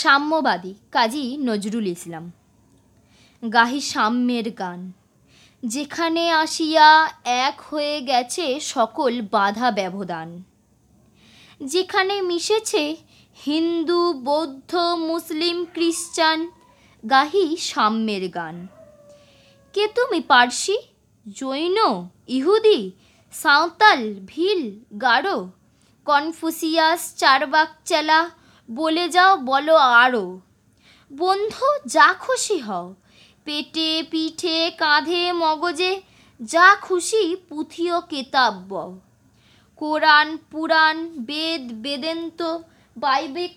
সাম্যবাদী কাজী নজরুল ইসলাম। গাহি সাম্যের গান, যেখানে আসিয়া এক হয়ে গেছে সকল বাধা ব্যবধান। যেখানে মিশেছে হিন্দু, বৌদ্ধ, মুসলিম, খ্রিস্টান, গাহি সাম্যের গান। কে তুমি পার্সি, জৈন, ইহুদি, সাঁওতাল, ভিল, গারো, কনফুসিয়াস চারবাক চেলা বলে যাও, বলো আরও বন্ধু, যা খুশি হও। পেটে, পিঠে, কাঁধে, মগজে, যা খুশি পুঁথি ও কোরআন, পুরাণ, বেদ, বেদেন্ত, বাইবেক